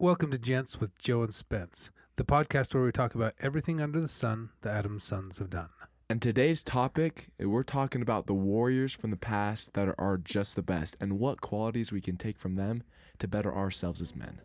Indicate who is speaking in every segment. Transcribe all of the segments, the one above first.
Speaker 1: Welcome to Gents with Joe and Spence, the podcast where we talk about everything under the sun the Adams sons have done.
Speaker 2: And today's topic, eh, we're talking about the warriors from the past that are just the best and what qualities we can take from them to better ourselves as men.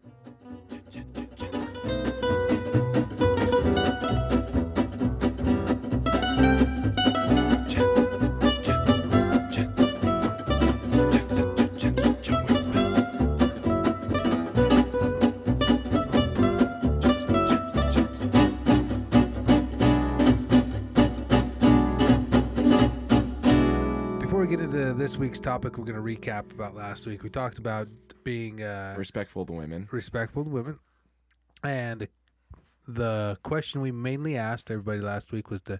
Speaker 1: Topic, we're going to recap about last week. We talked about being uh,
Speaker 2: Respectful to women.
Speaker 1: respectful to women, and the question we mainly asked everybody last week was to,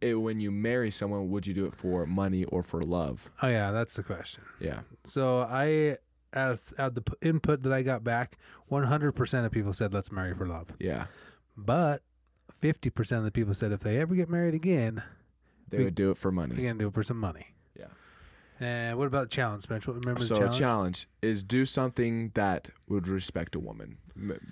Speaker 2: it- when you marry someone, would you do it for money or for love?
Speaker 1: oh yeah, that's the question.
Speaker 2: Yeah.
Speaker 1: So I, out of, out of the input that I got back, 100% of people said let's marry for love.
Speaker 2: Yeah.
Speaker 1: But 50% of the people said if they ever get married again,
Speaker 2: They
Speaker 1: We-
Speaker 2: would do it for money.
Speaker 1: they're going to do it for some money.
Speaker 2: Yeah.
Speaker 1: And what about the challenge? What- Remember
Speaker 2: So
Speaker 1: the
Speaker 2: a
Speaker 1: challenge?
Speaker 2: challenge is do something that would respect a woman.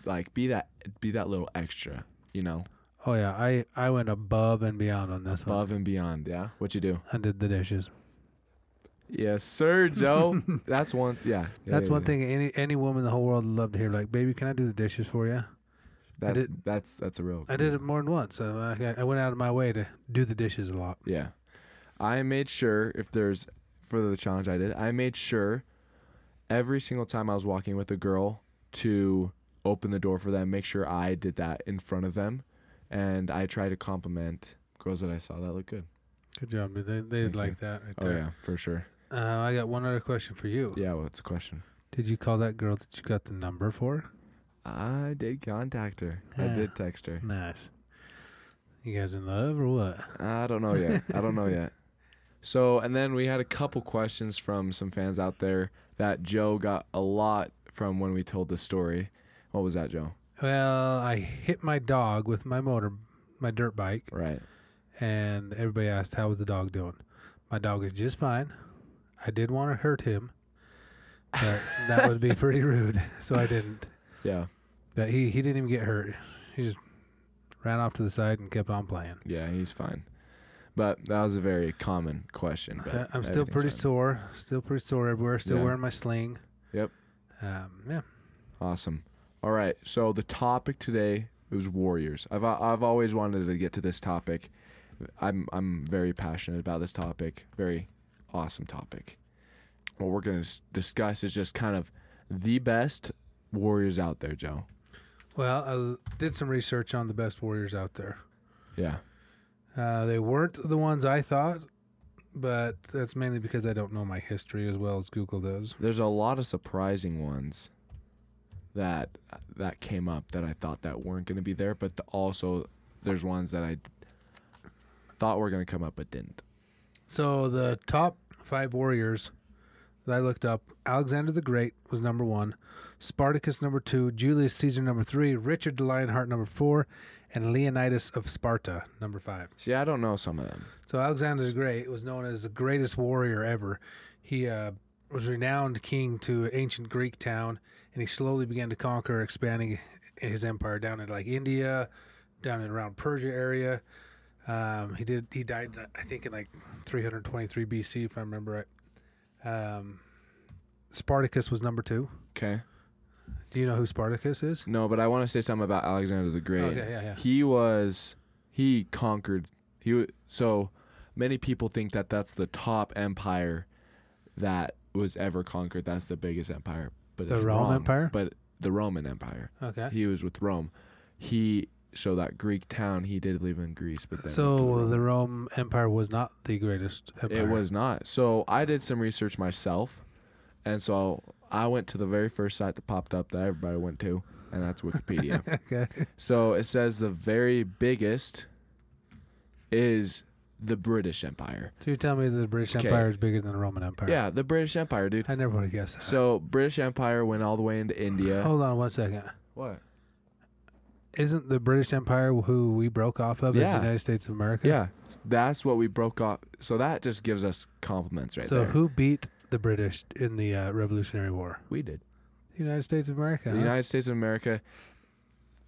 Speaker 2: Like be that be that little extra, you know,
Speaker 1: Oh yeah, I I went above and beyond on this one.
Speaker 2: above and beyond. Yeah. What you do?
Speaker 1: I did the dishes.
Speaker 2: Yes, sir, Joe. That's one. Yeah.
Speaker 1: That's
Speaker 2: yeah,
Speaker 1: one
Speaker 2: yeah.
Speaker 1: thing any any woman in the whole world would love to hear. Like, baby, can I do the dishes for you?
Speaker 2: That,
Speaker 1: did-
Speaker 2: that's that's a real.
Speaker 1: I did it more than once. I, I went out of my way to do the dishes a lot.
Speaker 2: Yeah. I made sure if there's for the challenge I did, I made sure every single time I was walking with a girl to open the door for them, make sure I did that in front of them, and I try to compliment girls that I saw that look good.
Speaker 1: Good job, dude. They they
Speaker 2: Thank you.
Speaker 1: like that right
Speaker 2: Oh
Speaker 1: there.
Speaker 2: yeah, for sure.
Speaker 1: Uh, I got one other question for you.
Speaker 2: Yeah, what's the question?
Speaker 1: Did you call that girl that you got the number for?
Speaker 2: I did contact her. I
Speaker 1: Yeah.
Speaker 2: did text her.
Speaker 1: Nice. You guys in love or what?
Speaker 2: I don't know yet. I don't know yet. So, and then we had a couple questions from some fans out there that Joe got a lot from when we told the story. What was that, Joe?
Speaker 1: Well, I hit my dog with my motor, my dirt bike,
Speaker 2: Right.
Speaker 1: and everybody asked how was the dog doing. My dog is just fine. I did want to hurt him, but that would be pretty rude, so I didn't.
Speaker 2: Yeah.
Speaker 1: But he he didn't even get hurt. He just ran off to the side and kept on playing.
Speaker 2: Yeah, he's fine. But that was a very common question. But
Speaker 1: Uh, I'm still pretty
Speaker 2: fine.
Speaker 1: sore. Still pretty sore everywhere. Still
Speaker 2: Yeah.
Speaker 1: wearing my sling.
Speaker 2: Yep.
Speaker 1: Um, yeah.
Speaker 2: Awesome. All right. So the topic today was warriors. I've I've always wanted to get to this topic. I'm I'm very passionate about this topic. Very awesome topic. What we're going to discuss is just kind of the best warriors out there, Joe.
Speaker 1: Well, I did some research on the best warriors out there.
Speaker 2: Yeah.
Speaker 1: Uh, they weren't the ones I thought, but that's mainly because I don't know my history as well as Google does.
Speaker 2: There's a lot of surprising ones that that came up that I thought that weren't going to be there, but the, also there's ones that I thought were going to come up but didn't.
Speaker 1: So the top five warriors that I looked up: Alexander the Great was number one, Spartacus number two, Julius Caesar number three, Richard the Lionheart number four, and Leonidas of Sparta number five.
Speaker 2: See, I don't know some of them.
Speaker 1: So Alexander the Great was known as the greatest warrior ever. He uh, was renowned king to ancient Greek town, and he slowly began to conquer, expanding his empire down into like India, down in around Persia area. Um, he did. He died, I think, in like 323 BC, if I remember right. Um, Spartacus was number two.
Speaker 2: Okay.
Speaker 1: Do you know who Spartacus is?
Speaker 2: No, but I want to say something about Alexander the Great.
Speaker 1: Okay, yeah, yeah.
Speaker 2: He was he conquered he so many people think that that's the top empire that was ever conquered. That's the biggest empire, but
Speaker 1: The Roman. Empire?
Speaker 2: But the Roman Empire.
Speaker 1: Okay.
Speaker 2: He was with Rome. He so that Greek town he did live in Greece, but then
Speaker 1: So
Speaker 2: Rome.
Speaker 1: the Rome Empire was not the greatest empire.
Speaker 2: It was not. So I did some research myself, and so I went to the very first site that popped up that everybody went to, and that's Wikipedia.
Speaker 1: okay.
Speaker 2: so it says the very biggest is the British Empire.
Speaker 1: So you tell me the British
Speaker 2: Okay.
Speaker 1: Empire is bigger than the Roman Empire?
Speaker 2: Yeah, the British Empire, dude.
Speaker 1: I never would have guessed that.
Speaker 2: So British Empire went all the way into India.
Speaker 1: hold on one second.
Speaker 2: What?
Speaker 1: Isn't the British Empire who we broke off of as
Speaker 2: Yeah.
Speaker 1: the United States of America?
Speaker 2: Yeah, that's what we broke off. So that just gives us compliments right there.
Speaker 1: so
Speaker 2: there.
Speaker 1: who beat the British in the uh, Revolutionary War?
Speaker 2: we did.
Speaker 1: The United States of America.
Speaker 2: The
Speaker 1: huh?
Speaker 2: United States of America,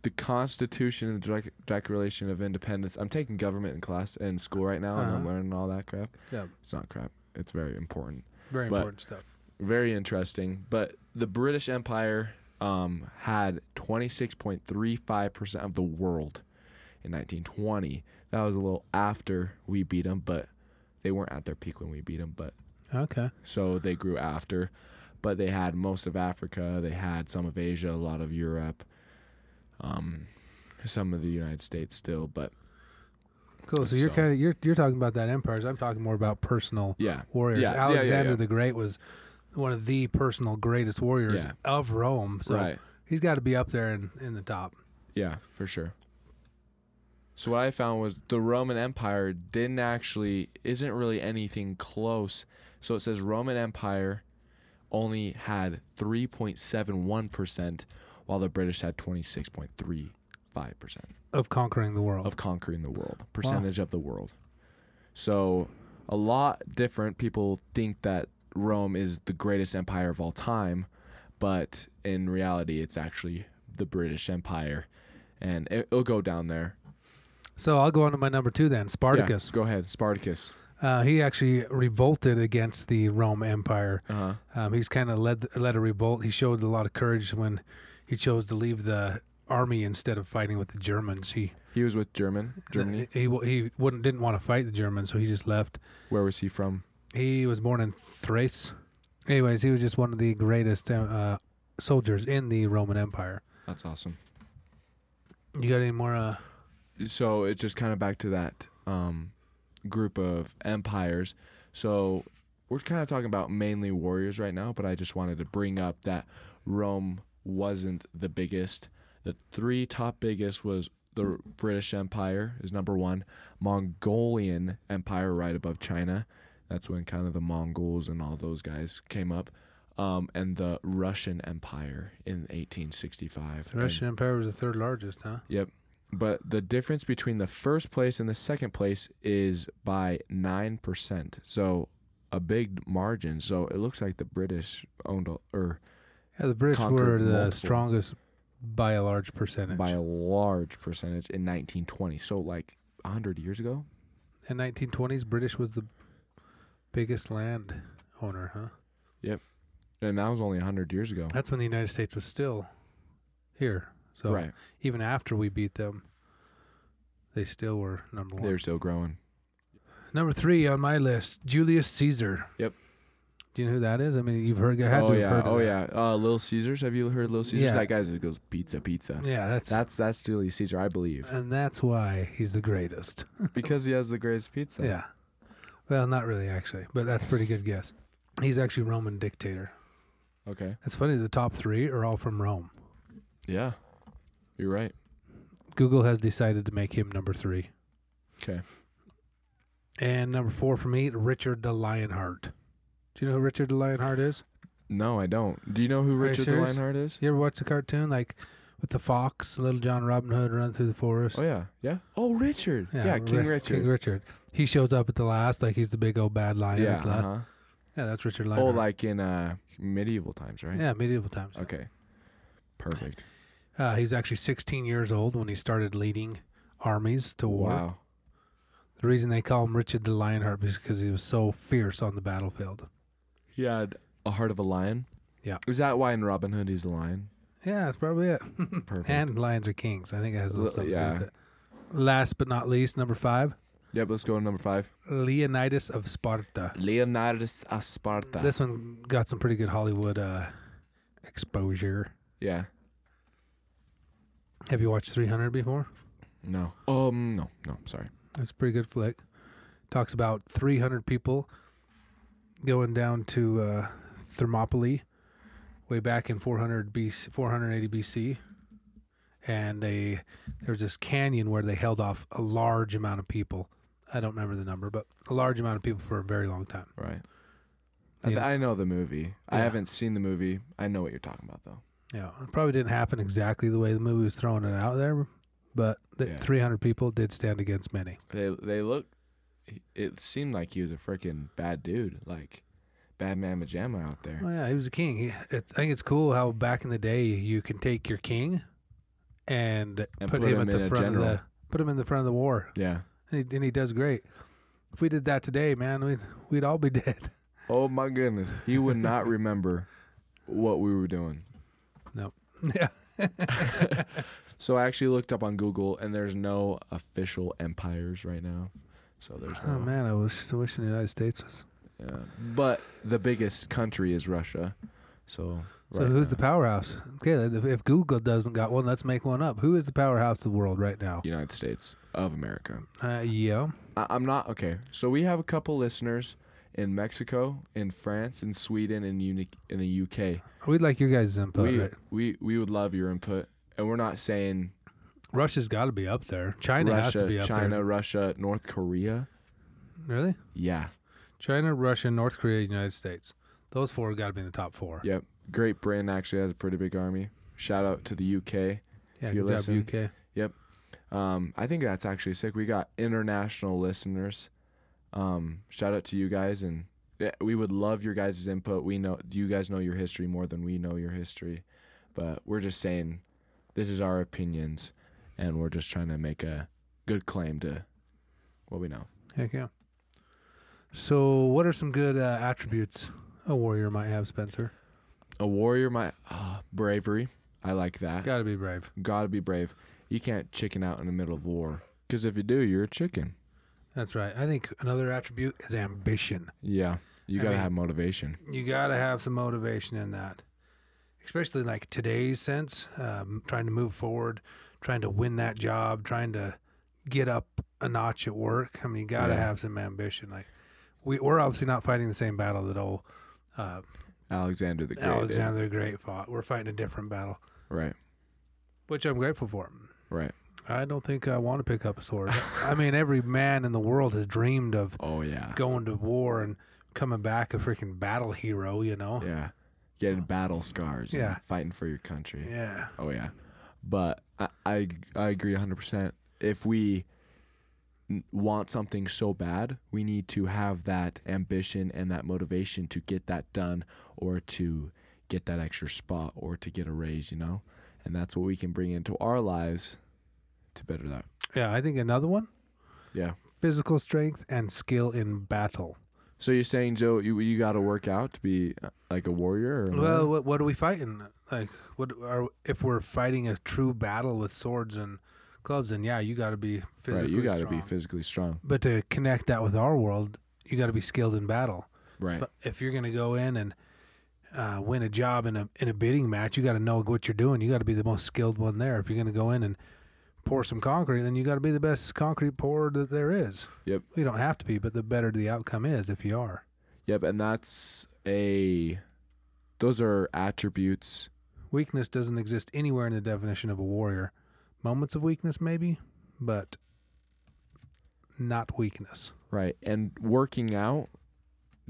Speaker 2: the Constitution and the Dec- Declaration of Independence. I'm taking government in class in school right now, and I'm
Speaker 1: Uh-huh.
Speaker 2: learning all that crap.
Speaker 1: Yeah.
Speaker 2: It's not crap. It's very important,
Speaker 1: Very
Speaker 2: but-
Speaker 1: important stuff.
Speaker 2: very interesting. But the British Empire um, had 26.35 percent of the world in 1920. That was a little after we beat them, but they weren't at their peak when we beat them. But
Speaker 1: Okay.
Speaker 2: so they grew after. But they had most of Africa. They had some of Asia, a lot of Europe, um, some of the United States still. But
Speaker 1: Cool. So you're kind of you're you're talking about that empires. I'm talking more about personal
Speaker 2: yeah,
Speaker 1: warriors.
Speaker 2: Yeah,
Speaker 1: Alexander
Speaker 2: yeah.
Speaker 1: the Great was one of the personal greatest warriors of Rome. So
Speaker 2: right.
Speaker 1: he's got to be up there in, in the top.
Speaker 2: Yeah, for sure. So what I found was the Roman Empire didn't actually isn't really anything close. So it says Roman Empire only had 3.71% while the British had 26.35%
Speaker 1: Of conquering the world.
Speaker 2: of conquering the world, percentage of the world. So a lot different people think that Rome is the greatest empire of all time, but in reality it's actually the British Empire and it, it'll go down there.
Speaker 1: so I'll go on to my number two then.
Speaker 2: Yeah,
Speaker 1: Spartacus.
Speaker 2: go ahead, Spartacus.
Speaker 1: Uh, he actually revolted against the Rome Empire.
Speaker 2: Uh-huh.
Speaker 1: Um, he's kind of led led a revolt. He showed a lot of courage when he chose to leave the army instead of fighting with the Germans. He
Speaker 2: He was with German, Germany.
Speaker 1: He he, he wouldn't didn't want to fight the Germans, so he just left.
Speaker 2: Where was he from?
Speaker 1: He was born in Thrace. Anyways, he was just one of the greatest uh, soldiers in the Roman Empire.
Speaker 2: That's awesome.
Speaker 1: You got any more? Uh,
Speaker 2: so it's just kind of back to that um, group of empires. So we're kind of talking about mainly warriors right now, but I just wanted to bring up that Rome wasn't the biggest. The three top biggest was the British Empire is number one, Mongolian Empire right above China. That's when kind of the Mongols and all those guys came up. Um, and the Russian Empire in 1865.
Speaker 1: the
Speaker 2: And-
Speaker 1: Russian Empire was the third largest, huh?
Speaker 2: But the difference between the first place and the second place is by 9%. So a big margin. So it looks like the British owned a, or
Speaker 1: Yeah, the British were the
Speaker 2: multiple.
Speaker 1: strongest by a large percentage.
Speaker 2: by a large percentage in 1920. So like 100 years ago.
Speaker 1: In 1920s, British was the biggest land owner, huh? Yep.
Speaker 2: And that was only 100 years ago.
Speaker 1: That's when the United States was still here. So
Speaker 2: right.
Speaker 1: even after we beat them, they still were number one.
Speaker 2: They're still growing.
Speaker 1: Number three on my list, Julius Caesar.
Speaker 2: Yep.
Speaker 1: Do you know who that is? I mean, you've heard. Had
Speaker 2: oh
Speaker 1: to have
Speaker 2: yeah.
Speaker 1: heard of
Speaker 2: Oh
Speaker 1: that.
Speaker 2: yeah. Uh, Little Caesars. Have you heard of Little Caesars?
Speaker 1: Yeah.
Speaker 2: That guy that goes pizza, pizza.
Speaker 1: Yeah, that's
Speaker 2: That's that's Julius Caesar, I believe,
Speaker 1: and that's why he's the greatest.
Speaker 2: because he has the greatest pizza.
Speaker 1: Yeah. Well, not really actually, but that's a pretty good guess. He's actually Roman dictator.
Speaker 2: Okay.
Speaker 1: It's funny. The top three are all from Rome.
Speaker 2: Yeah. You're right.
Speaker 1: Google has decided to make him number three,
Speaker 2: Okay.
Speaker 1: and number four for me, Richard the Lionheart. Do you know who Richard the Lionheart is?
Speaker 2: No, I don't. Do you know who
Speaker 1: Are
Speaker 2: Richard the
Speaker 1: serious?
Speaker 2: Lionheart is?
Speaker 1: You ever watch the cartoon like with the fox, Little John Robin Hood run through the forest?
Speaker 2: Oh yeah, yeah. Oh, Richard. Yeah, King
Speaker 1: Ri-
Speaker 2: Richard.
Speaker 1: King Richard. He shows up at the last, like he's the big old bad lion
Speaker 2: yeah.
Speaker 1: at the last.
Speaker 2: Uh-huh.
Speaker 1: Yeah, that's Richard Lionheart.
Speaker 2: Oh, like in uh medieval times, right?
Speaker 1: yeah, medieval times.
Speaker 2: Okay. Perfect.
Speaker 1: Uh, he's actually 16 years old when he started leading armies to war.
Speaker 2: Wow.
Speaker 1: The reason they call him Richard the Lionheart is because he was so fierce on the battlefield.
Speaker 2: He had a heart of a lion.
Speaker 1: Yeah.
Speaker 2: Is that why in Robin Hood he's a lion?
Speaker 1: Yeah, that's probably it.
Speaker 2: Perfect.
Speaker 1: and lions are kings. I think it has a little
Speaker 2: Li-
Speaker 1: something to
Speaker 2: yeah.
Speaker 1: do with it. Last but not least, number five,
Speaker 2: yep. Let's go to number five.
Speaker 1: Leonidas of Sparta.
Speaker 2: Leonidas of Sparta.
Speaker 1: This one got some pretty good Hollywood uh, exposure.
Speaker 2: yeah.
Speaker 1: Have you watched 300 before?
Speaker 2: No. Um. No. No. Sorry.
Speaker 1: That's a pretty good flick. Talks about 300 people going down to uh, Thermopylae way back in 400 BC, 480 BC, and they there was this canyon where they held off a large amount of people. I don't remember the number, but a large amount of people for a very long time.
Speaker 2: Right. I, th- I know the movie. I haven't seen the movie. I know what you're talking about though.
Speaker 1: Yeah, it probably didn't happen exactly the way the movie was throwing it out there, but the
Speaker 2: Yeah.
Speaker 1: 300 people did stand against many.
Speaker 2: They they look. It seemed like he was a freaking bad dude. Like bad man Majama out there.
Speaker 1: Oh yeah, he was a king. He, it, I think it's cool how back in the day you can take your king and,
Speaker 2: And
Speaker 1: put,
Speaker 2: put
Speaker 1: him,
Speaker 2: him
Speaker 1: at
Speaker 2: in
Speaker 1: the front of the put him in the front of the war,
Speaker 2: Yeah.
Speaker 1: and he, and he does great. If we did that today, man, we'd we'd all be dead.
Speaker 2: Oh my goodness, he would not remember what we were doing.
Speaker 1: Yeah,
Speaker 2: So I actually looked up on Google, and there's no official empires right now. So there's no.
Speaker 1: Oh man, I wish I wish the United States was.
Speaker 2: Yeah. But the biggest country is Russia. So.
Speaker 1: So
Speaker 2: right
Speaker 1: who's
Speaker 2: now,
Speaker 1: the powerhouse? Okay, if, if Google doesn't got one, let's make one up. Who is the powerhouse of the world right now?
Speaker 2: United States of America.
Speaker 1: Uh, yeah,
Speaker 2: I, I'm not okay. So we have a couple listeners in Mexico, in France, in Sweden, in uni- in the UK.
Speaker 1: we'd like your guys' input.
Speaker 2: we,
Speaker 1: right?
Speaker 2: we we would love your input, and we're not saying
Speaker 1: Russia's got to be up there. China has
Speaker 2: Russia,
Speaker 1: to be up
Speaker 2: China,
Speaker 1: there.
Speaker 2: China, Russia, North Korea.
Speaker 1: Really?
Speaker 2: Yeah,
Speaker 1: China, Russia, North Korea, United States. Those four got to be in the top four.
Speaker 2: yep. Great Britain actually has a pretty big army. Shout out to the UK.
Speaker 1: Yeah,
Speaker 2: You
Speaker 1: good
Speaker 2: listen?
Speaker 1: job, UK. Yep.
Speaker 2: Um, I think that's actually sick. We got international listeners. Um, shout out to you guys, and yeah, we would love your guys' input. We know you guys know your history more than we know your history, but we're just saying this is our opinions, and we're just trying to make a good claim to what we know.
Speaker 1: Heck yeah. So, what are some good uh, attributes a warrior might have, Spencer?
Speaker 2: A warrior might uh, bravery. I like that.
Speaker 1: Got to be brave.
Speaker 2: Got to be brave. You can't chicken out in the middle of war, because if you do, you're a chicken.
Speaker 1: That's right. I think another attribute is ambition.
Speaker 2: Yeah, you gotta
Speaker 1: mean-
Speaker 2: have motivation.
Speaker 1: You got to have some motivation in that, especially like today's sense, um, trying to move forward, trying to win that job, trying to get up a notch at work. I mean, you got to
Speaker 2: Yeah.
Speaker 1: have some ambition. Like we, we're obviously not fighting the same battle that old uh,
Speaker 2: Alexander the Great. did.
Speaker 1: Alexander the Great fought. We're fighting a different battle,
Speaker 2: Right.
Speaker 1: which I'm grateful for.
Speaker 2: Right.
Speaker 1: I don't think I want to pick up a sword. I mean, every man in the world has dreamed of
Speaker 2: Oh yeah.
Speaker 1: going to war and coming back a freaking battle hero, you know?
Speaker 2: Yeah. Getting battle scars. and
Speaker 1: Yeah.
Speaker 2: fighting for your country.
Speaker 1: Yeah.
Speaker 2: Oh yeah. But I I, I agree 100%. If we want something so bad, we need to have that ambition and that motivation to get that done or to get that extra spot or to get a raise, you know? And that's what we can bring into our lives to better that.
Speaker 1: Yeah, I think another one
Speaker 2: Yeah.
Speaker 1: physical strength and skill in battle.
Speaker 2: So you're saying, Joe, you you got to work out to be uh, like a warrior? Or
Speaker 1: Well,
Speaker 2: what?
Speaker 1: what, are we fighting? Like, what are if we're fighting a true battle with swords and clubs? And yeah, you got to be physically
Speaker 2: right, you got to be
Speaker 1: strong.
Speaker 2: physically strong.
Speaker 1: But to connect that with our world, you got to be skilled in battle.
Speaker 2: Right.
Speaker 1: If, if you're gonna go in and uh, win a job in a in a bidding match, you got to know what you're doing. You got to be the most skilled one there. If you're gonna go in and pour some concrete, then you got to be the best concrete pourer that there is.
Speaker 2: Yep.
Speaker 1: You don't have to be, but the better the outcome is if you are.
Speaker 2: Yep, and that's a those are attributes.
Speaker 1: Weakness doesn't exist anywhere in the definition of a warrior. Moments of weakness, maybe, but not weakness.
Speaker 2: Right. And working out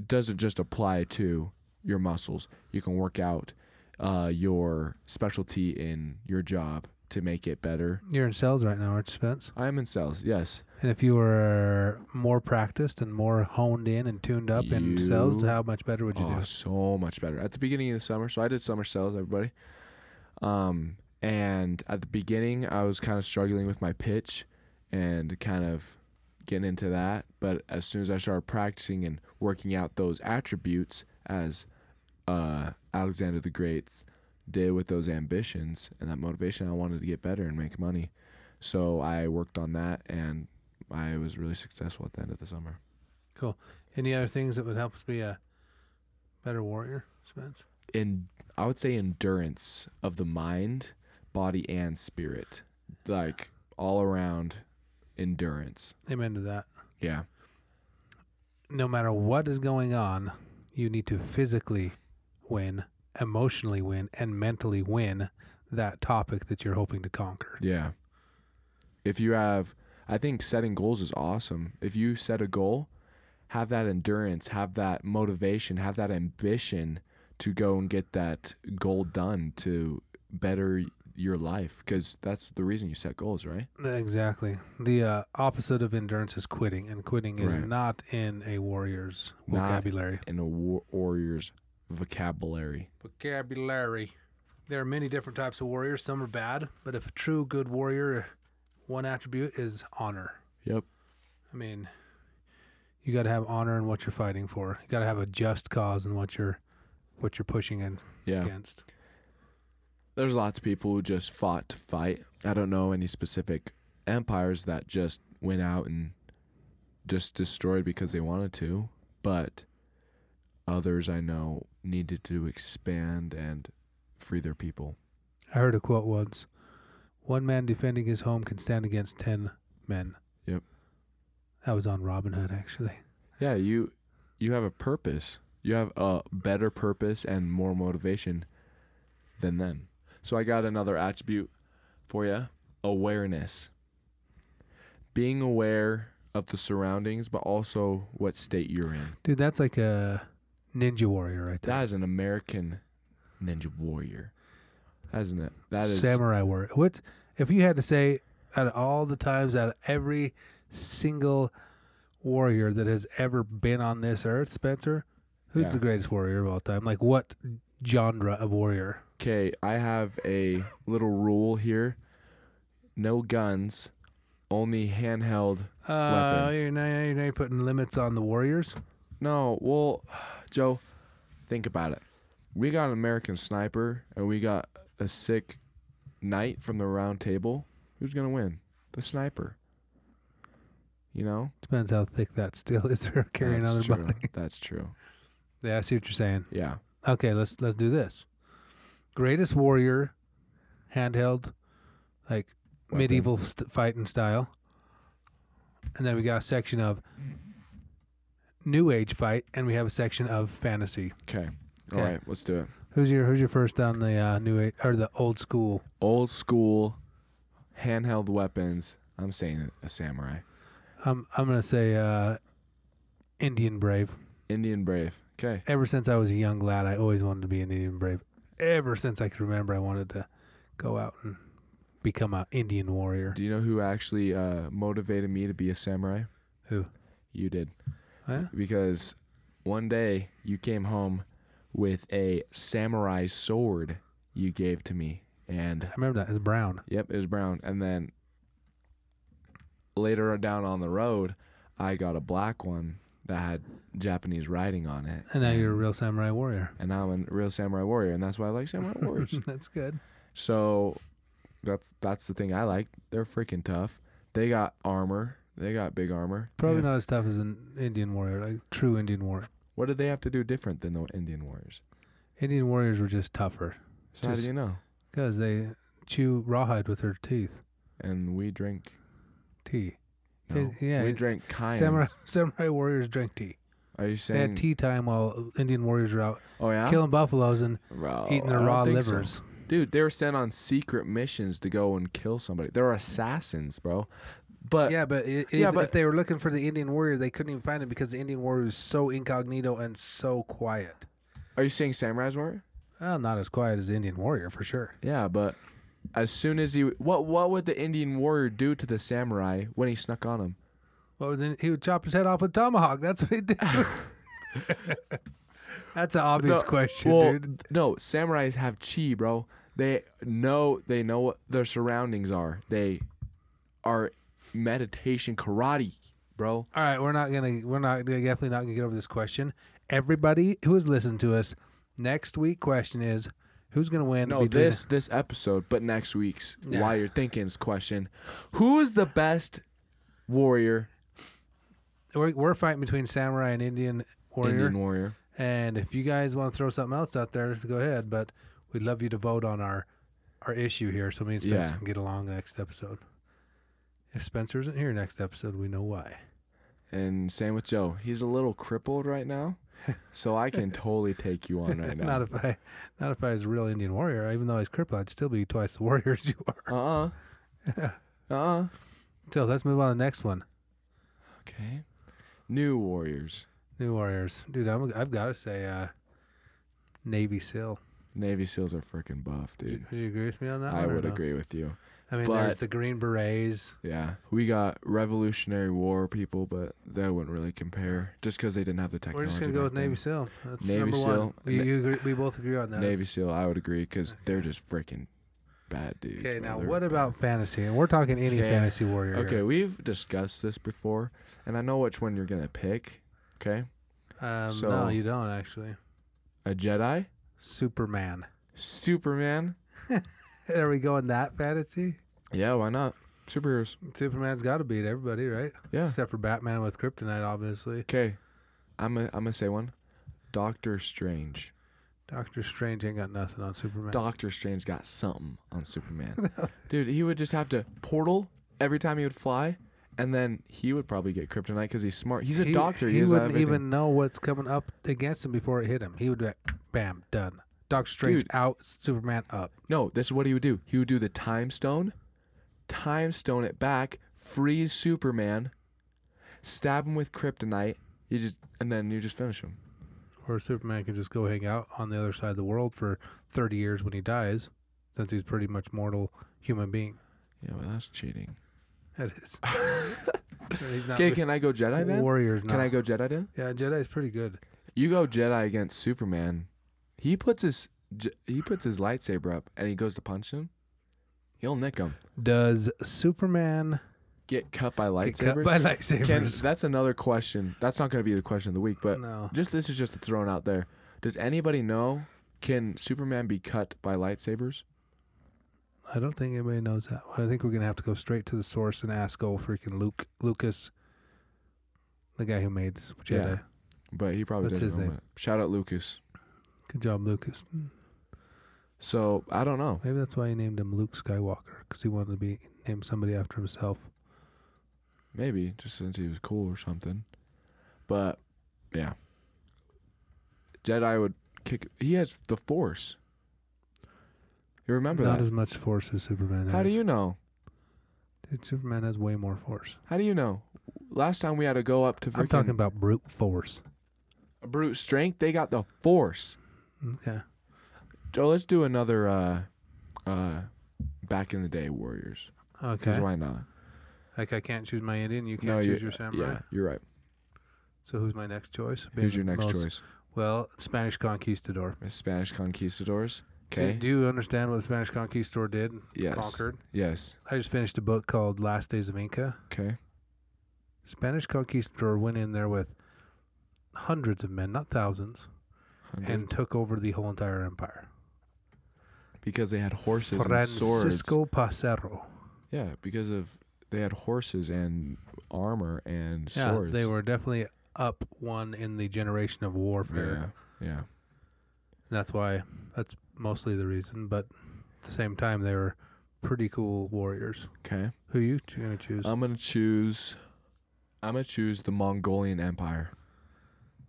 Speaker 2: doesn't just apply to your muscles. You can work out uh, your specialty in your job to make it better.
Speaker 1: You're in sales right now, aren't you, Spence?
Speaker 2: I am in sales, yes.
Speaker 1: And if you were more practiced and more honed in and tuned up in sales, how much better would you
Speaker 2: oh,
Speaker 1: do?
Speaker 2: so much better. At the beginning of the summer, so I did summer sales, everybody. Um, and at the beginning, I was kind of struggling with my pitch and kind of getting into that. But as soon as I started practicing and working out those attributes as uh, Alexander the Great did with those ambitions and that motivation, I wanted to get better and make money. So I worked on that and I was really successful at the end of the summer. Cool.
Speaker 1: Any other things that would help us be a better warrior, Spence?
Speaker 2: in I would say endurance of the mind, body, and spirit. Like all around endurance.
Speaker 1: Amen to that.
Speaker 2: Yeah.
Speaker 1: No matter what is going on, you need to physically win, emotionally win, and mentally win that topic that you're hoping to conquer.
Speaker 2: Yeah. If you have I think setting goals is awesome. If you set a goal, have that endurance, have that motivation, have that ambition to go and get that goal done to better your life because that's the reason you set goals, right?
Speaker 1: Exactly. The uh, opposite of endurance is quitting, and quitting is
Speaker 2: Right.
Speaker 1: not in a warrior's
Speaker 2: Not-
Speaker 1: vocabulary.
Speaker 2: In a war- warrior's vocabulary.
Speaker 1: Vocabulary. There are many different types of warriors. Some are bad, but if a true good warrior, one attribute is honor.
Speaker 2: Yep.
Speaker 1: I mean, you got to have honor in what you're fighting for. You got to have a just cause in what you're what you're pushing in
Speaker 2: Yeah.
Speaker 1: against.
Speaker 2: There's lots of people who just fought to fight. I don't know any specific empires that just went out and just destroyed because they wanted to, but others I know needed to expand and free their people.
Speaker 1: I heard a quote once: "One man defending his home can stand against ten men."
Speaker 2: Yep.
Speaker 1: That was on Robin Hood, actually.
Speaker 2: Yeah, you you have a purpose. You have a better purpose and more motivation than them. So I got another attribute for you. Awareness. Being aware of the surroundings but also what state you're in.
Speaker 1: Dude, that's like a ninja warrior right there.
Speaker 2: That is an American ninja warrior. isn't it? That is
Speaker 1: samurai warrior. What if you had to say out of all the times out of every single warrior that has ever been on this earth, Spencer, who's
Speaker 2: Yeah.
Speaker 1: the greatest warrior of all time? Like what genre of warrior?
Speaker 2: Okay, I have a little rule here. No guns, only handheld
Speaker 1: Uh,
Speaker 2: Weapons.
Speaker 1: you're now, you're now putting limits on the warriors.
Speaker 2: No, well, Joe, think about it. We got an American sniper and we got a sick knight from the round table. Who's gonna win? The sniper. You know?
Speaker 1: Depends how thick that steel is for carrying
Speaker 2: That's
Speaker 1: on their
Speaker 2: true.
Speaker 1: body.
Speaker 2: That's true.
Speaker 1: Yeah, I see what you're saying.
Speaker 2: Yeah.
Speaker 1: Okay, let's let's do this. Greatest warrior, handheld, like
Speaker 2: Weapon.
Speaker 1: medieval st- fighting style, and then we got a section of new age fight, and we have a section of fantasy.
Speaker 2: Okay.
Speaker 1: Okay.
Speaker 2: All right, let's do it.
Speaker 1: Who's your Who's your first on the uh, new age or the old school?
Speaker 2: Old school handheld weapons. I'm saying a samurai.
Speaker 1: I'm I'm gonna say uh, Indian brave.
Speaker 2: Indian brave. Okay.
Speaker 1: Ever since I was a young lad, I always wanted to be an Indian brave. Ever since I could remember, I wanted to go out and become an Indian warrior.
Speaker 2: Do you know who actually uh, motivated me to be a samurai?
Speaker 1: Who?
Speaker 2: You did.
Speaker 1: Huh?
Speaker 2: because one day you came home with a samurai sword you gave to me and
Speaker 1: I remember that. It's brown.
Speaker 2: yep it was brown and then later down on the road i got a black one that had japanese writing on it
Speaker 1: And now you're a real samurai warrior.
Speaker 2: and now i'm a real samurai warrior and that's why i like samurai warriors
Speaker 1: That's good.
Speaker 2: so that's that's the thing i like they're freaking tough they got armor they got big armor
Speaker 1: Probably
Speaker 2: Yeah.
Speaker 1: not as tough as an Indian warrior, like true Indian warrior.
Speaker 2: what did they have to do different than the indian warriors
Speaker 1: Indian warriors were just tougher
Speaker 2: so how do you know
Speaker 1: because they chew rawhide with their teeth.
Speaker 2: and we drink
Speaker 1: Tea.
Speaker 2: No,
Speaker 1: yeah,
Speaker 2: we drank cayenne.
Speaker 1: Samurai samurai warriors drank tea.
Speaker 2: Are you
Speaker 1: They
Speaker 2: saying?
Speaker 1: had tea time while Indian warriors were out
Speaker 2: oh yeah,
Speaker 1: killing buffaloes and eating their raw
Speaker 2: think so.
Speaker 1: livers.
Speaker 2: Dude, they were sent on secret missions to go and kill somebody. They're assassins, bro. But
Speaker 1: yeah, but, i
Speaker 2: yeah,
Speaker 1: if,
Speaker 2: but-
Speaker 1: if they were looking for the Indian warrior, they couldn't even find him because the Indian warrior was so incognito and so quiet.
Speaker 2: are you saying samurais were?
Speaker 1: Well, not as quiet as the Indian warrior for sure.
Speaker 2: Yeah, but as soon as he, what what would the Indian warrior do to the samurai when he snuck on him?
Speaker 1: Well, then he would chop his head off with tomahawk. That's what he did. That's an obvious
Speaker 2: No,
Speaker 1: question,
Speaker 2: well,
Speaker 1: dude.
Speaker 2: no, samurais have chi, bro. They know they know what their surroundings are. They are meditation karate, bro.
Speaker 1: All right, we're not gonna, we're not we're definitely not gonna get over this question. Everybody who has listened to us, next week question is who's gonna win?
Speaker 2: No,
Speaker 1: between-
Speaker 2: this this episode, but next week's why you're thinking's question: Who is the best warrior?
Speaker 1: we're, we're fighting between samurai and Indian warrior.
Speaker 2: Indian warrior.
Speaker 1: And if you guys want to throw something else out there, go ahead. But we'd love you to vote on our our issue here, so me and Spencer
Speaker 2: Yeah.
Speaker 1: can get along next episode. If Spencer isn't here next episode, we know why.
Speaker 2: And same with Joe. He's a little crippled right now, so I can totally take you on right now.
Speaker 1: not if I, not if I was a real Indian warrior. Even though I was crippled, I'd still be twice the warrior as you are.
Speaker 2: uh uh. Uh uh.
Speaker 1: So let's move on to the next one.
Speaker 2: Okay. New warriors.
Speaker 1: New warriors, dude. I'm, I've got to say, uh, Navy SEAL.
Speaker 2: Navy SEALs are freaking buff,
Speaker 1: Would you,
Speaker 2: dude.
Speaker 1: would you agree with me on that?
Speaker 2: I would
Speaker 1: no?
Speaker 2: agree with you.
Speaker 1: I mean, there's
Speaker 2: but-
Speaker 1: the Green Berets.
Speaker 2: Yeah, we got Revolutionary War people, but that wouldn't really compare just because they didn't have the technology.
Speaker 1: We're just gonna go with
Speaker 2: then.
Speaker 1: Navy SEAL. That's
Speaker 2: Navy
Speaker 1: number
Speaker 2: SEAL.
Speaker 1: one. We, you agree, we both agree on that.
Speaker 2: Navy SEAL, I would agree because they're just freaking bad dudes.
Speaker 1: Okay, now what
Speaker 2: bad.
Speaker 1: about fantasy? And we're talking any
Speaker 2: Okay.
Speaker 1: fantasy warrior.
Speaker 2: Okay,
Speaker 1: here.
Speaker 2: we've discussed this before, and I know which one you're gonna pick. Okay,
Speaker 1: Um,
Speaker 2: so-
Speaker 1: no, you don't actually.
Speaker 2: a Jedi,
Speaker 1: Superman.
Speaker 2: Superman.
Speaker 1: Are we going that fantasy?
Speaker 2: Yeah, why not? Superheroes.
Speaker 1: Superman's got to beat everybody, right?
Speaker 2: Yeah.
Speaker 1: Except for Batman with kryptonite, obviously.
Speaker 2: Okay, I'm gonna I'm gonna say one. Doctor Strange.
Speaker 1: Doctor Strange ain't got nothing on Superman.
Speaker 2: Doctor Strange got something on Superman. Dude, he would just have to portal every time he would fly, and then he would probably get kryptonite because he's smart. He's a
Speaker 1: He-
Speaker 2: doctor. He,
Speaker 1: He, wouldn't
Speaker 2: everything.
Speaker 1: even know what's coming up against him before it hit him. He would be like, bam, done. Doctor Strange
Speaker 2: Dude.
Speaker 1: out, Superman up.
Speaker 2: No, this is what he would do. He would do the time stone, time stone it back, freeze Superman, stab him with kryptonite. You just and then you just finish him.
Speaker 1: Or Superman can just go hang out on the other side of the world for 30 years when he dies, since he's pretty much mortal human being.
Speaker 2: Yeah, well that's cheating.
Speaker 1: That is.
Speaker 2: Okay, can I go Jedi then?
Speaker 1: Warriors.
Speaker 2: Can. I go Jedi then?
Speaker 1: Yeah, Jedi's pretty good.
Speaker 2: You go Jedi against Superman. He puts his he puts his lightsaber up and he goes to punch him. He'll nick him.
Speaker 1: Does Superman
Speaker 2: Get cut by
Speaker 1: get
Speaker 2: lightsabers.
Speaker 1: cut by
Speaker 2: Can,
Speaker 1: lightsabers?
Speaker 2: that's another question. That's not going to be the question of the week, but
Speaker 1: no.
Speaker 2: just this is just thrown out there. Does anybody know? Can Superman be cut by lightsabers?
Speaker 1: I don't think anybody knows that. I think we're gonna have to go straight to the source and ask old freaking Luke Lucas, the guy who made Jedi.
Speaker 2: Yeah. But he probably
Speaker 1: What's
Speaker 2: doesn't
Speaker 1: his
Speaker 2: know
Speaker 1: name?
Speaker 2: it. Shout out Lucas.
Speaker 1: Good job, Lucas.
Speaker 2: So I don't know.
Speaker 1: Maybe that's why he named him Luke Skywalker because he wanted to be named somebody after himself.
Speaker 2: Maybe just since he was cool or something. But yeah, Jedi would kick. He has the Force. You remember
Speaker 1: Not
Speaker 2: that?
Speaker 1: as much force as Superman has.
Speaker 2: How do you know?
Speaker 1: Dude, Superman has way more force.
Speaker 2: How do you know? Last time we had to go up to
Speaker 1: I'm talking about brute force.
Speaker 2: brute strength. They got the Force.
Speaker 1: Mm, okay.
Speaker 2: Joe, let's do another uh uh back in the day Warriors.
Speaker 1: Okay.
Speaker 2: why not?
Speaker 1: Like I can't choose my Indian, you can't
Speaker 2: No,
Speaker 1: choose your samurai.
Speaker 2: Yeah, you're right.
Speaker 1: So who's my next choice?
Speaker 2: Who's your next
Speaker 1: most-
Speaker 2: choice?
Speaker 1: Well, Spanish conquistador.
Speaker 2: Spanish conquistadors.
Speaker 1: Do-
Speaker 2: Okay.
Speaker 1: Do you understand what the Spanish conquistador did?
Speaker 2: Yes.
Speaker 1: Conquered.
Speaker 2: Yes.
Speaker 1: I just finished a book called Last Days of Inca.
Speaker 2: Okay.
Speaker 1: Spanish conquistador went in there with hundreds of men, not thousands,
Speaker 2: Hundred.
Speaker 1: and took over the whole entire empire.
Speaker 2: Because they had horses and swords.
Speaker 1: Francisco Pizarro.
Speaker 2: Yeah, because of they had horses and armor and
Speaker 1: Yeah,
Speaker 2: swords.
Speaker 1: they were definitely up one in the generation of warfare.
Speaker 2: Yeah. Yeah.
Speaker 1: That's why that's mostly the reason. But at the same time, they were pretty cool warriors.
Speaker 2: Okay.
Speaker 1: Who you gonna choose?
Speaker 2: I'm gonna choose. I'm gonna choose the Mongolian Empire.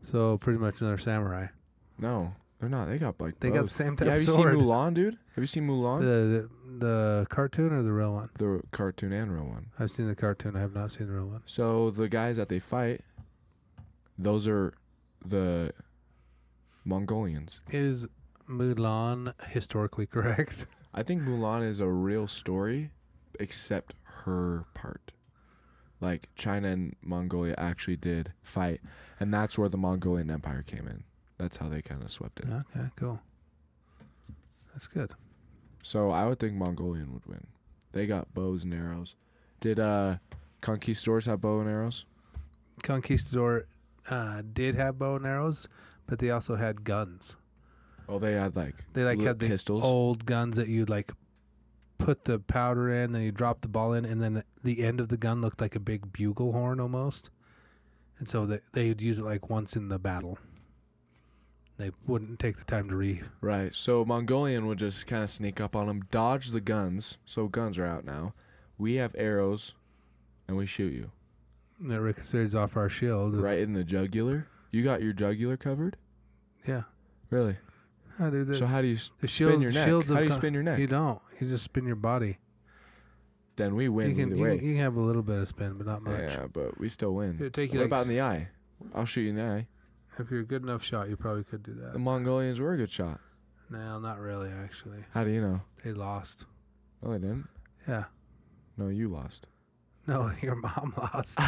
Speaker 1: so pretty much another samurai.
Speaker 2: No, they're not. They got like
Speaker 1: They got the same type
Speaker 2: Yeah, have
Speaker 1: of
Speaker 2: you
Speaker 1: sword.
Speaker 2: seen Mulan, dude? Have you seen Mulan?
Speaker 1: The, the the cartoon or the real one?
Speaker 2: The cartoon and real one.
Speaker 1: I've seen the cartoon. I have not seen the real one.
Speaker 2: So the guys that they fight, those are the Mongolians.
Speaker 1: Is Mulan historically correct?
Speaker 2: I think Mulan is a real story, except her part. Like China and Mongolia actually did fight, and that's where the Mongolian Empire came in. That's how they kind of swept it.
Speaker 1: Okay, cool. That's good.
Speaker 2: So I would think Mongolian would win. They got bows and arrows. Did uh conquistadors have bow and arrows?
Speaker 1: Conquistador uh, did have bow and arrows, but they also had guns.
Speaker 2: Oh, they had like
Speaker 1: They like
Speaker 2: li-
Speaker 1: had the
Speaker 2: pistols.
Speaker 1: old guns that you'd like put the powder in, then you drop the ball in, and then the end of the gun looked like a big bugle horn almost. And so they they'd use it like once in the battle. They wouldn't take the time to re.
Speaker 2: Right. So Mongolian would just kind of sneak up on them, dodge the guns. So guns are out now. We have arrows, and we shoot you
Speaker 1: That ricochets off our shield.
Speaker 2: right in the jugular. You got your jugular covered.
Speaker 1: Yeah.
Speaker 2: Really?
Speaker 1: Oh, dude, the,
Speaker 2: so how do you
Speaker 1: the
Speaker 2: spin
Speaker 1: shield,
Speaker 2: your neck?
Speaker 1: shields
Speaker 2: How do you spin your neck?
Speaker 1: You don't. You just spin your body.
Speaker 2: then we win
Speaker 1: you can
Speaker 2: either
Speaker 1: you,
Speaker 2: way.
Speaker 1: you can have a little bit of spin, but not much.
Speaker 2: yeah, but we still win.
Speaker 1: It'd take you
Speaker 2: what
Speaker 1: like-
Speaker 2: about in the eye? I'll shoot you in the eye.
Speaker 1: If you're a good enough shot, you probably could do that. The.
Speaker 2: Mongolians were a good shot.
Speaker 1: No, not really. Actually,
Speaker 2: How do you know?
Speaker 1: they lost.
Speaker 2: No, they didn't.
Speaker 1: Yeah.
Speaker 2: No, you lost.
Speaker 1: No, your mom lost.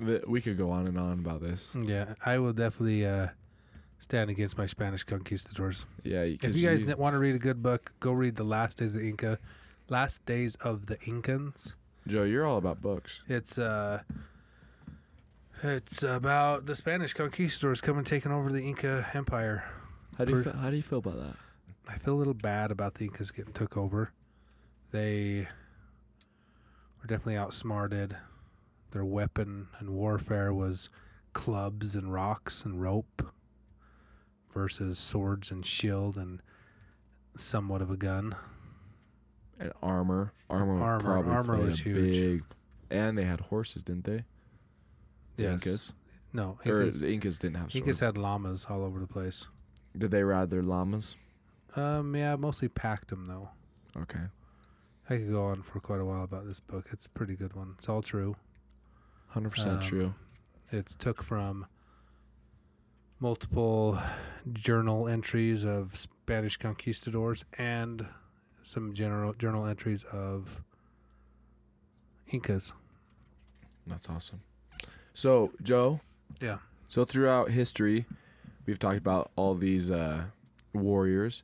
Speaker 2: The- We could go on and on about this.
Speaker 1: yeah, I will definitely uh, stand against my Spanish conquistadors.
Speaker 2: Yeah,
Speaker 1: If you guys want to read a good book, go read The Last Days of the Inca, Last Days of the Incans.
Speaker 2: Joe, you're all about books.
Speaker 1: It's uh, it's about the Spanish conquistadors coming taking over the Inca Empire.
Speaker 2: How do you feel, how do you feel about that?
Speaker 1: I feel a little bad about the Incas getting took over. They were definitely outsmarted. Their weapon and warfare was clubs and rocks and rope versus swords and shield and somewhat of a gun.
Speaker 2: And armor, armor,
Speaker 1: Armor- armor was huge.
Speaker 2: Big, and they had horses, didn't they? The
Speaker 1: Yes.
Speaker 2: Incas,
Speaker 1: No,
Speaker 2: or
Speaker 1: Incas,
Speaker 2: the Incas didn't have swords.
Speaker 1: Incas had llamas all over the place.
Speaker 2: Did they ride their llamas?
Speaker 1: Um, yeah, mostly packed them though.
Speaker 2: Okay.
Speaker 1: I could go on for quite a while about this book. It's a pretty good one. It's all true.
Speaker 2: Hundred percent
Speaker 1: Um,
Speaker 2: true.
Speaker 1: It's took from multiple journal entries of Spanish conquistadors and some general journal entries of Incas.
Speaker 2: That's awesome. So, Joe.
Speaker 1: Yeah.
Speaker 2: So throughout history, we've talked about all these uh, warriors,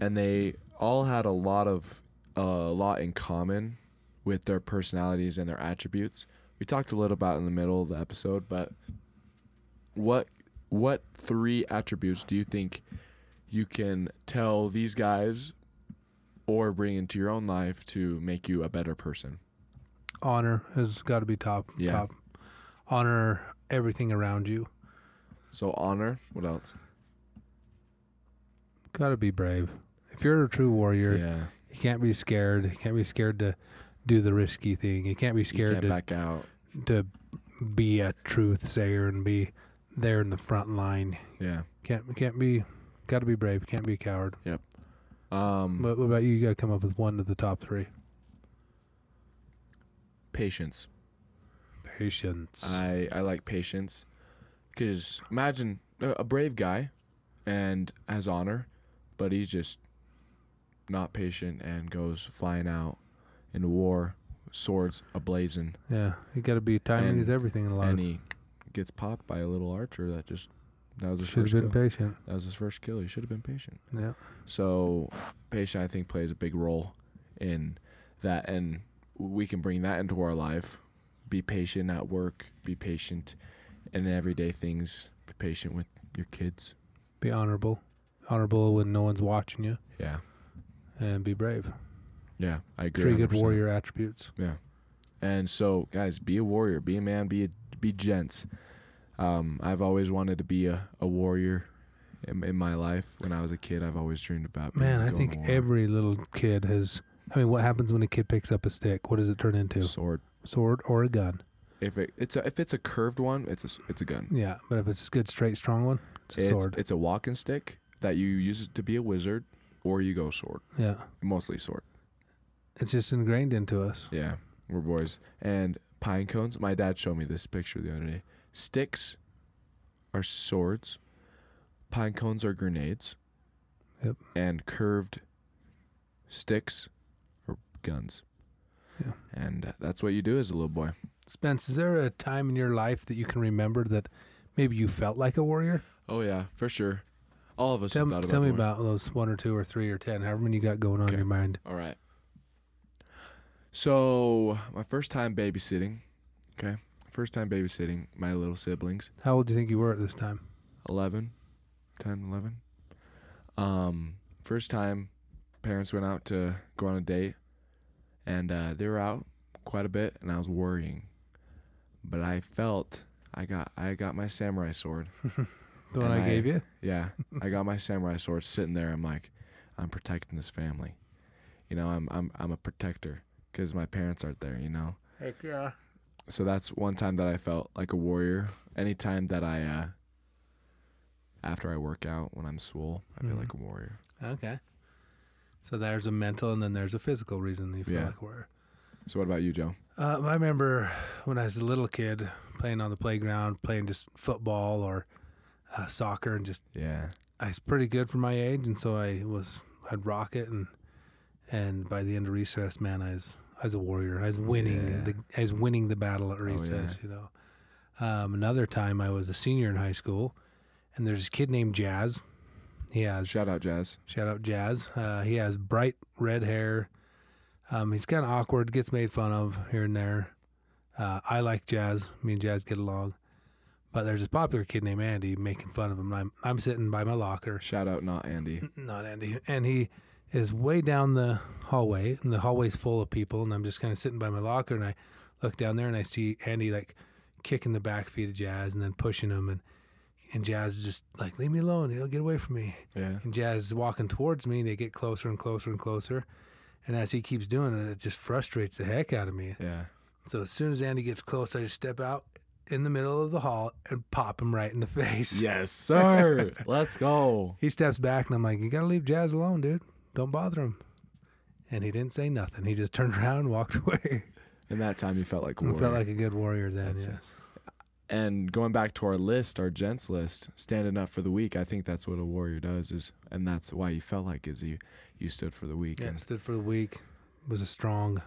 Speaker 2: and they all had a lot of a lot in common with their personalities and their attributes. We talked a little about in the middle of the episode, but what what three attributes do you think you can tell these guys or bring into your own life to make you a better person?
Speaker 1: Honor has got to be top.
Speaker 2: Yeah.
Speaker 1: Top. Honor everything around you.
Speaker 2: So honor. What else?
Speaker 1: Got to be brave. If you're a true warrior,
Speaker 2: yeah.
Speaker 1: you can't be scared. You can't be scared to do the risky thing. You can't be scared
Speaker 2: can't
Speaker 1: to
Speaker 2: back out.
Speaker 1: to be a truth sayer and be there in the front line.
Speaker 2: Yeah.
Speaker 1: Can't can't be got to be brave. Can't be a coward. Yep.
Speaker 2: Um.
Speaker 1: But what about you? You got to come up with one of the top three.
Speaker 2: patience.
Speaker 1: Patience.
Speaker 2: I I like patience because imagine a, a brave guy and has honor, but he's just not patient and goes flying out in war, swords ablazing,
Speaker 1: yeah, you got to be timing
Speaker 2: And-
Speaker 1: is everything in life.
Speaker 2: and he gets popped by a little archer that just that was his
Speaker 1: Should
Speaker 2: first
Speaker 1: have been
Speaker 2: kill.
Speaker 1: patient.
Speaker 2: That was his first kill. He should have been patient.
Speaker 1: Yeah.
Speaker 2: So patient, I think, plays a big role in that, and we can bring that into our life. Be patient at work. Be patient in everyday things. Be patient with your kids.
Speaker 1: Be honorable. Honorable when no one's watching you,
Speaker 2: Yeah,
Speaker 1: and be brave.
Speaker 2: yeah, I agree.
Speaker 1: Three good
Speaker 2: 100%.
Speaker 1: warrior attributes.
Speaker 2: Yeah, and so guys, be a warrior. Be a man. Be a, be gents. Um, I've always wanted to be a, a warrior in, in my life. When I was a kid, I've always dreamed about. being-
Speaker 1: Man, I think every little kid has. I mean, what happens when a kid picks up a stick? What does it turn into?
Speaker 2: sword.
Speaker 1: Sword or a gun?
Speaker 2: If it it's a, if it's a curved one, it's a it's a gun.
Speaker 1: Yeah, but if it's a good, straight, strong one, it's a
Speaker 2: It's,
Speaker 1: sword.
Speaker 2: it's a walking stick that you use it to be a wizard, or you go sword.
Speaker 1: yeah,
Speaker 2: Mostly sword.
Speaker 1: it's just ingrained into us.
Speaker 2: Yeah, we're boys. And pine cones. My dad showed me this picture the other day. Sticks are swords. Pine cones are grenades.
Speaker 1: Yep.
Speaker 2: And curved sticks are guns.
Speaker 1: Yeah.
Speaker 2: And uh, that's what you do as a little boy.
Speaker 1: Spence, is there a time in your life that you can remember that maybe you felt like a warrior?
Speaker 2: Oh yeah, for sure. All of us
Speaker 1: Tell,
Speaker 2: thought about
Speaker 1: tell me about those one or two or three or ten, however many you got going on
Speaker 2: Okay.
Speaker 1: in your mind.
Speaker 2: All right. So, my first time babysitting, okay? First time babysitting my little siblings,
Speaker 1: How old do you think you were at this time?
Speaker 2: 11, 10, 11. Um, first time parents went out to go on a date and uh, they were out quite a bit and I was worrying. But I felt I got I got my samurai sword.
Speaker 1: The one I,
Speaker 2: I-
Speaker 1: gave you?
Speaker 2: Yeah, I got my samurai sword sitting there. I'm like, I'm protecting this family. You know, I'm I'm I'm a protector because my parents aren't there. You know,
Speaker 1: Heck yeah.
Speaker 2: so that's one time that I felt like a warrior. Anytime that I, uh, after I work out when I'm swole, I feel
Speaker 1: Mhm.
Speaker 2: like a warrior.
Speaker 1: Okay. So there's a mental and then there's a physical reason you feel
Speaker 2: Yeah.
Speaker 1: like we're.
Speaker 2: So what about you, Joe?
Speaker 1: Uh, I remember when I was a little kid playing on the playground, playing just football or uh, soccer, and just
Speaker 2: Yeah,
Speaker 1: I was pretty good for my age, and so I was I'd rock it, and and by the end of recess, man, I was I was a warrior. I was winning.
Speaker 2: Yeah.
Speaker 1: The, I was winning the battle at
Speaker 2: Oh,
Speaker 1: recess.
Speaker 2: yeah.
Speaker 1: You know. Um, another time, I was a senior in high school, and there's this kid named Jazz. He has
Speaker 2: Shout out Jazz.
Speaker 1: Shout out Jazz. Uh, he has bright red hair. Um, he's kind of awkward, gets made fun of here and there. Uh, I like Jazz. Me and Jazz get along. But there's this popular kid named Andy making fun of him. And I'm I'm sitting by my locker,
Speaker 2: Shout out not Andy.
Speaker 1: not Andy, and he is way down the hallway, and the hallway's full of people, and I'm just kind of sitting by my locker, and I look down there, and I see Andy like kicking the back feet of Jazz, and then pushing him, and and Jazz is just like, leave me alone, he'll get away from me.
Speaker 2: Yeah.
Speaker 1: And Jazz is walking towards me, they get closer and closer and closer. And as he keeps doing it, it just frustrates the heck out of me.
Speaker 2: Yeah.
Speaker 1: So as soon as Andy gets close, I just step out in the middle of the hall and pop him right in the face.
Speaker 2: Yes, sir. Let's go.
Speaker 1: He steps back, and I'm like, "You gotta leave Jazz alone, dude. Don't bother him." And he didn't say nothing. He just turned around and walked away.
Speaker 2: And that time you felt like a
Speaker 1: I
Speaker 2: warrior.
Speaker 1: felt like a good warrior then.
Speaker 2: That's it. And going back to our list, our gents list, standing up for the weak, I think that's what a warrior does is and that's why you felt like is you you stood for the weak
Speaker 1: Yeah,
Speaker 2: and
Speaker 1: stood for the weak. Was a strong,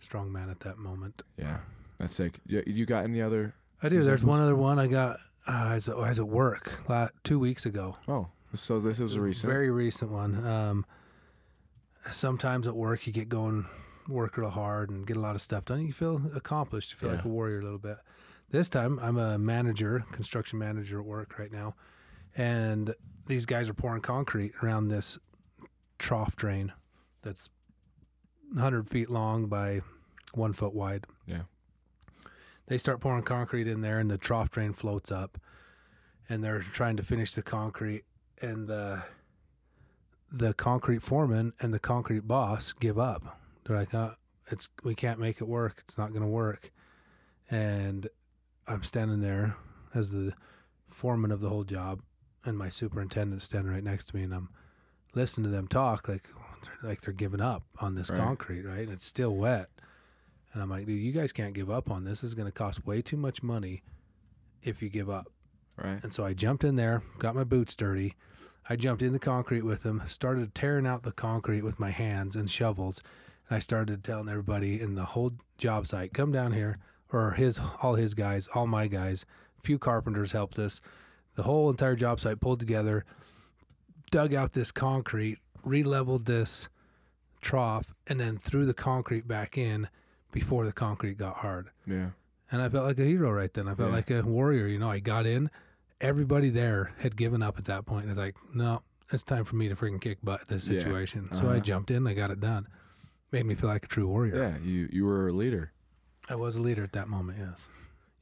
Speaker 1: strong man at that moment.
Speaker 2: yeah. That's sick. You, you got any other
Speaker 1: I do. There's one other one I got. Uh, I was, I was at work two weeks ago.
Speaker 2: Oh, so this was a recent. One.
Speaker 1: Very recent one. Um, sometimes at work you get going, work real hard and get a lot of stuff done. You feel accomplished. You feel like a warrior a little bit. This time I'm a manager, construction manager at work right now, and these guys are pouring concrete around this trough drain that's 100 feet long by one foot wide.
Speaker 2: Yeah.
Speaker 1: They start pouring concrete in there, and the trough drain floats up, and they're trying to finish the concrete, and the the concrete foreman and the concrete boss give up. They're like, uh, "It's we can't make it work. It's not going to work." And I'm standing there as the foreman of the whole job, and my superintendent's standing right next to me, and I'm listening to them talk like like they're giving up on this
Speaker 2: Right.
Speaker 1: concrete, right? And it's still wet. And I'm like, dude, you guys can't give up on this. This is going to cost way too much money if you give up.
Speaker 2: right.
Speaker 1: And so I jumped in there, got my boots dirty. I jumped in the concrete with them, started tearing out the concrete with my hands and shovels. And I started telling everybody in the whole job site, come down here, or his, all his guys, all my guys. A few carpenters helped us. The whole entire job site pulled together, dug out this concrete, re-leveled this trough, and then threw the concrete back in before the concrete got hard.
Speaker 2: Yeah.
Speaker 1: And I felt like a hero right then. I felt
Speaker 2: Yeah.
Speaker 1: like a warrior. You know, I got in. Everybody there had given up at that point. And it's like, no, it's time for me to freaking kick butt at this
Speaker 2: Yeah.
Speaker 1: situation. So I
Speaker 2: Uh-huh.
Speaker 1: jumped in. I got it done. Made me feel like a true warrior.
Speaker 2: Yeah. You you were a leader.
Speaker 1: I was a leader at that moment. Yes.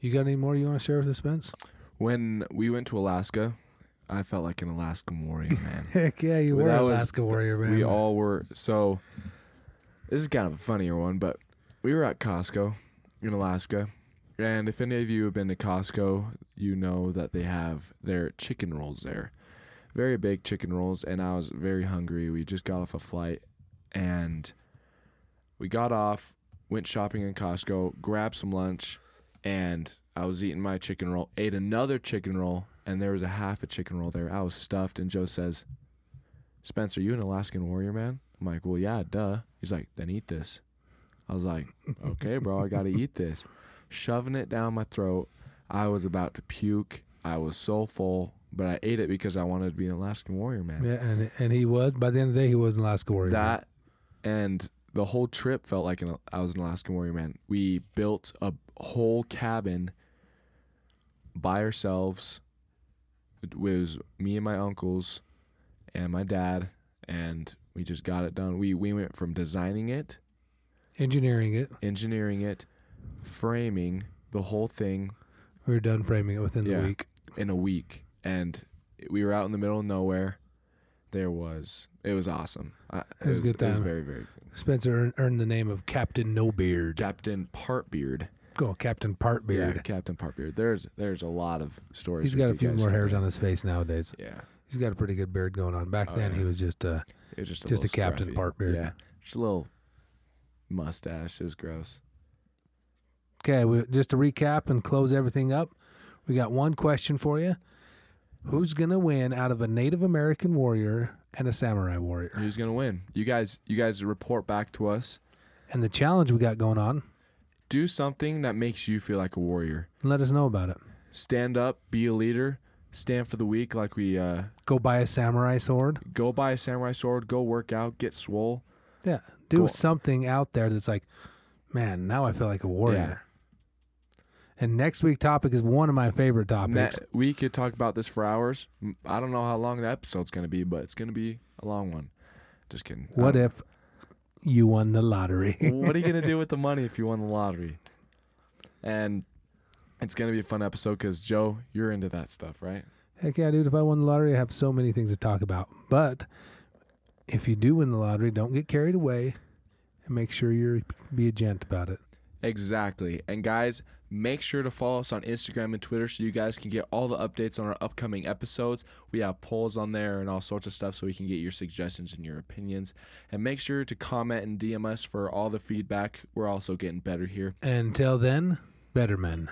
Speaker 1: You got any more you want to share with us, Spence?
Speaker 2: When we went to Alaska, I felt like an Alaskan warrior, man.
Speaker 1: Heck yeah, you were an
Speaker 2: was-
Speaker 1: Alaska warrior, man.
Speaker 2: we all were. So this is kind of a funnier one, but we were at Costco in Alaska. And if any of you have been to Costco, you know that they have their chicken rolls there. Very big chicken rolls. And I was very hungry. We just got off a flight and we got off, went shopping in Costco, grabbed some lunch, and I was eating my chicken roll, ate another chicken roll, and there was a half a chicken roll there. I was stuffed, and Joe says, Spencer, you an Alaskan warrior, man? I'm like, well, yeah, duh. He's like, then eat this. I was like, okay, bro, I got to eat this. Shoving it down my throat. I was about to puke. I was so full, but I ate it because I wanted to be an Alaskan warrior, man.
Speaker 1: Yeah, and and he was. By the end of the day, he was an Alaska warrior. man.
Speaker 2: That and the whole trip felt like an, I was an Alaskan warrior, man. We built a whole cabin by ourselves. It was me and my uncles and my dad, and we just got it done. We we went from designing it,
Speaker 1: engineering it.
Speaker 2: engineering it, framing the whole thing
Speaker 1: We were done framing it within
Speaker 2: Yeah.
Speaker 1: the week.
Speaker 2: in a week, and we were out in the middle of nowhere. There was it was awesome. I,
Speaker 1: It was a good
Speaker 2: It was very very good.
Speaker 1: Spencer earned, earned the name of Captain No Beard.
Speaker 2: Captain Partbeard.
Speaker 1: Go, Captain Partbeard.
Speaker 2: Yeah, Captain Partbeard. There's there's a lot of stories.
Speaker 1: He's got a few more hairs on his face nowadays.
Speaker 2: Yeah,
Speaker 1: He's got a pretty good beard going on. Back
Speaker 2: Oh,
Speaker 1: then,
Speaker 2: yeah.
Speaker 1: he was just uh,
Speaker 2: it was just a
Speaker 1: Just a Captain
Speaker 2: scruffy.
Speaker 1: Partbeard.
Speaker 2: Yeah, just a little mustache. It was gross.
Speaker 1: okay. We, just to recap and close everything up, we got one question for you. Who's gonna win out of a Native American warrior and a samurai warrior?
Speaker 2: Who's gonna win? You guys, you guys report back to us.
Speaker 1: And the challenge we got going on,
Speaker 2: Do something that makes you feel like a warrior.
Speaker 1: let us know about it.
Speaker 2: Stand up, be a leader, stand for the weak. Like we uh,
Speaker 1: Go buy a samurai sword.
Speaker 2: go buy a samurai sword, go work out, get swole.
Speaker 1: Yeah. Do
Speaker 2: Go-
Speaker 1: something out there that's like, man, now I feel like a warrior. And next week topic is one of my favorite
Speaker 2: Ne-
Speaker 1: topics.
Speaker 2: we could talk about this for hours. I don't know how long the episode's gonna be, but it's gonna be a long one. Just kidding.
Speaker 1: What
Speaker 2: Um,
Speaker 1: if you won the lottery?
Speaker 2: what are you gonna do with the money if you won the lottery? And it's gonna be a fun episode because Joe, you're into that stuff, right?
Speaker 1: Heck yeah, dude. If I won the lottery, I have so many things to talk about. But if you do win the lottery, don't get carried away and make sure you're be a gent about it.
Speaker 2: Exactly. And guys, make sure to follow us on Instagram and Twitter so you guys can get all the updates on our upcoming episodes. We have polls on there and all sorts of stuff so we can get your suggestions and your opinions. And make sure to comment and DM us for all the feedback. We're also getting better here.
Speaker 1: Until then, better men.